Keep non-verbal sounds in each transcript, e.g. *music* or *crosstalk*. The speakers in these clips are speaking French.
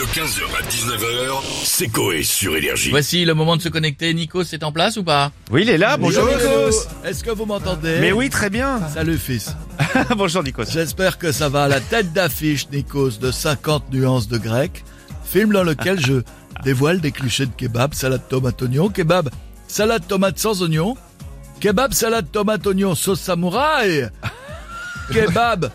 De 15h à 19h, c'est Coé sur Énergie. Voici le moment de se connecter. Nico, c'est en place ou pas? Oui, il est là. Bonjour, Nikos. Est-ce que vous m'entendez? Mais oui, très bien. Salut fils. *laughs* Bonjour, Nikos. J'espère que ça va. La tête d'affiche, Nikos, de 50 nuances de grec. Film dans lequel je *laughs* dévoile des clichés de kebab, salade tomate oignon, kebab, salade tomate sans oignon, kebab, salade tomate oignon, sauce samouraï, *laughs* kebab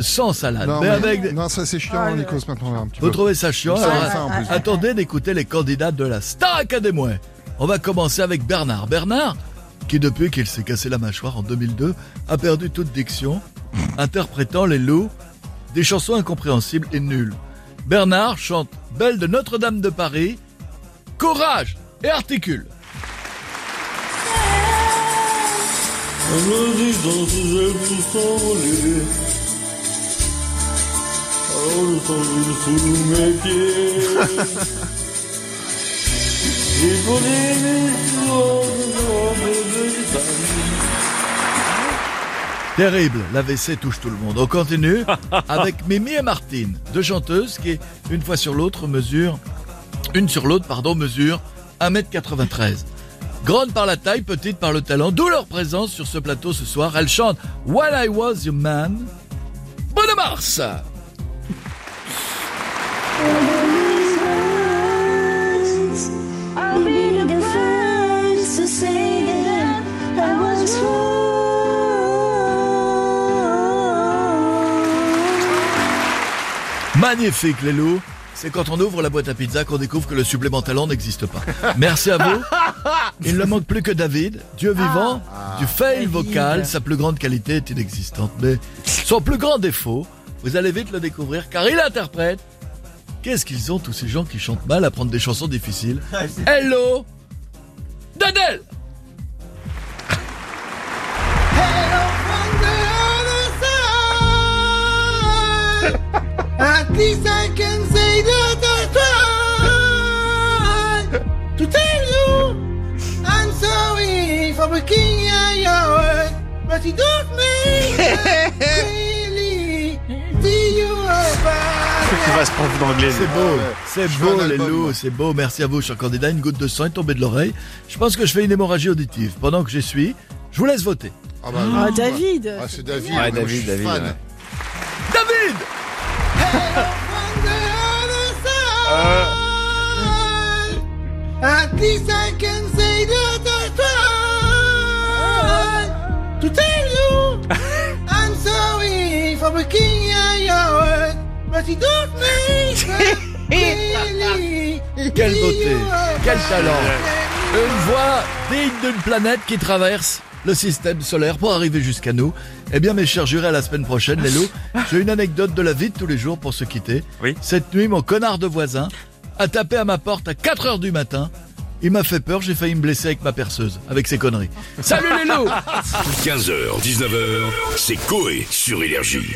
sans salade. Non, mais mais- avec... non, ça c'est chiant, Nikos, maintenant. Un petit Vous peu. trouvez ça chiant Ça, Alors, ça, en plus. Attendez d'écouter les candidats de la Star Academy. On va commencer avec Bernard. Bernard, qui depuis qu'il s'est cassé la mâchoire en 2002, a perdu toute diction, *laughs* interprétant les loups, des chansons incompréhensibles et nulles. Bernard chante Belle de Notre-Dame de Paris, Courage et articule. *laughs* Terrible, l'AVC touche tout le monde. On continue *laughs* avec Mimi et Martine, deux chanteuses qui, une fois sur l'autre, mesurent, une sur l'autre, pardon, mesure 1m93. Grande par la taille, petite par le talent, d'où leur présence sur ce plateau ce soir. Elles chantent When I Was Your Man. Bonne mars Magnifique les loups. C'est quand on ouvre la boîte à pizza qu'on découvre que le supplément talent n'existe pas. Merci à vous. *laughs* Il ne manque plus que David, Dieu vivant, du fail vocal. Sa plus grande qualité est inexistante. Mais son plus grand défaut, vous allez vite le découvrir car il interprète. Qu'est-ce qu'ils ont tous ces gens qui chantent mal à prendre des chansons difficiles *laughs* Hello Dadel At least I can say that I tried to tell you I'm sorry for breaking your heart, but it don't make Il va se prendre d'anglais. C'est beau, c'est Je beau les loups, c'est beau. Merci à vous, cher candidat. Une goutte de sang est tombée de l'oreille. Je pense que je fais une hémorragie auditive. Pendant que j'y suis, je vous laisse voter. Ah, bah, Ah, non. David Ah, c'est David. Ouais, David, je suis David, fan. ouais. David At least I can say that I tried to tell you *laughs* I'm sorry for breaking your Quelle beauté, quel talent. Une voix digne d'une planète qui traverse le système solaire pour arriver jusqu'à nous. Eh bien, mes chers jurés, à la semaine prochaine, les loups. *laughs* J'ai une anecdote de la vie de tous les jours pour se quitter. Oui. Cette nuit, mon connard de voisin a tapé à ma porte à 4 heures du matin. Il m'a fait peur, j'ai failli me blesser avec ma perceuse, avec ses conneries. Salut les loups *laughs* 15h, 19h, c'est Coé sur Énergie.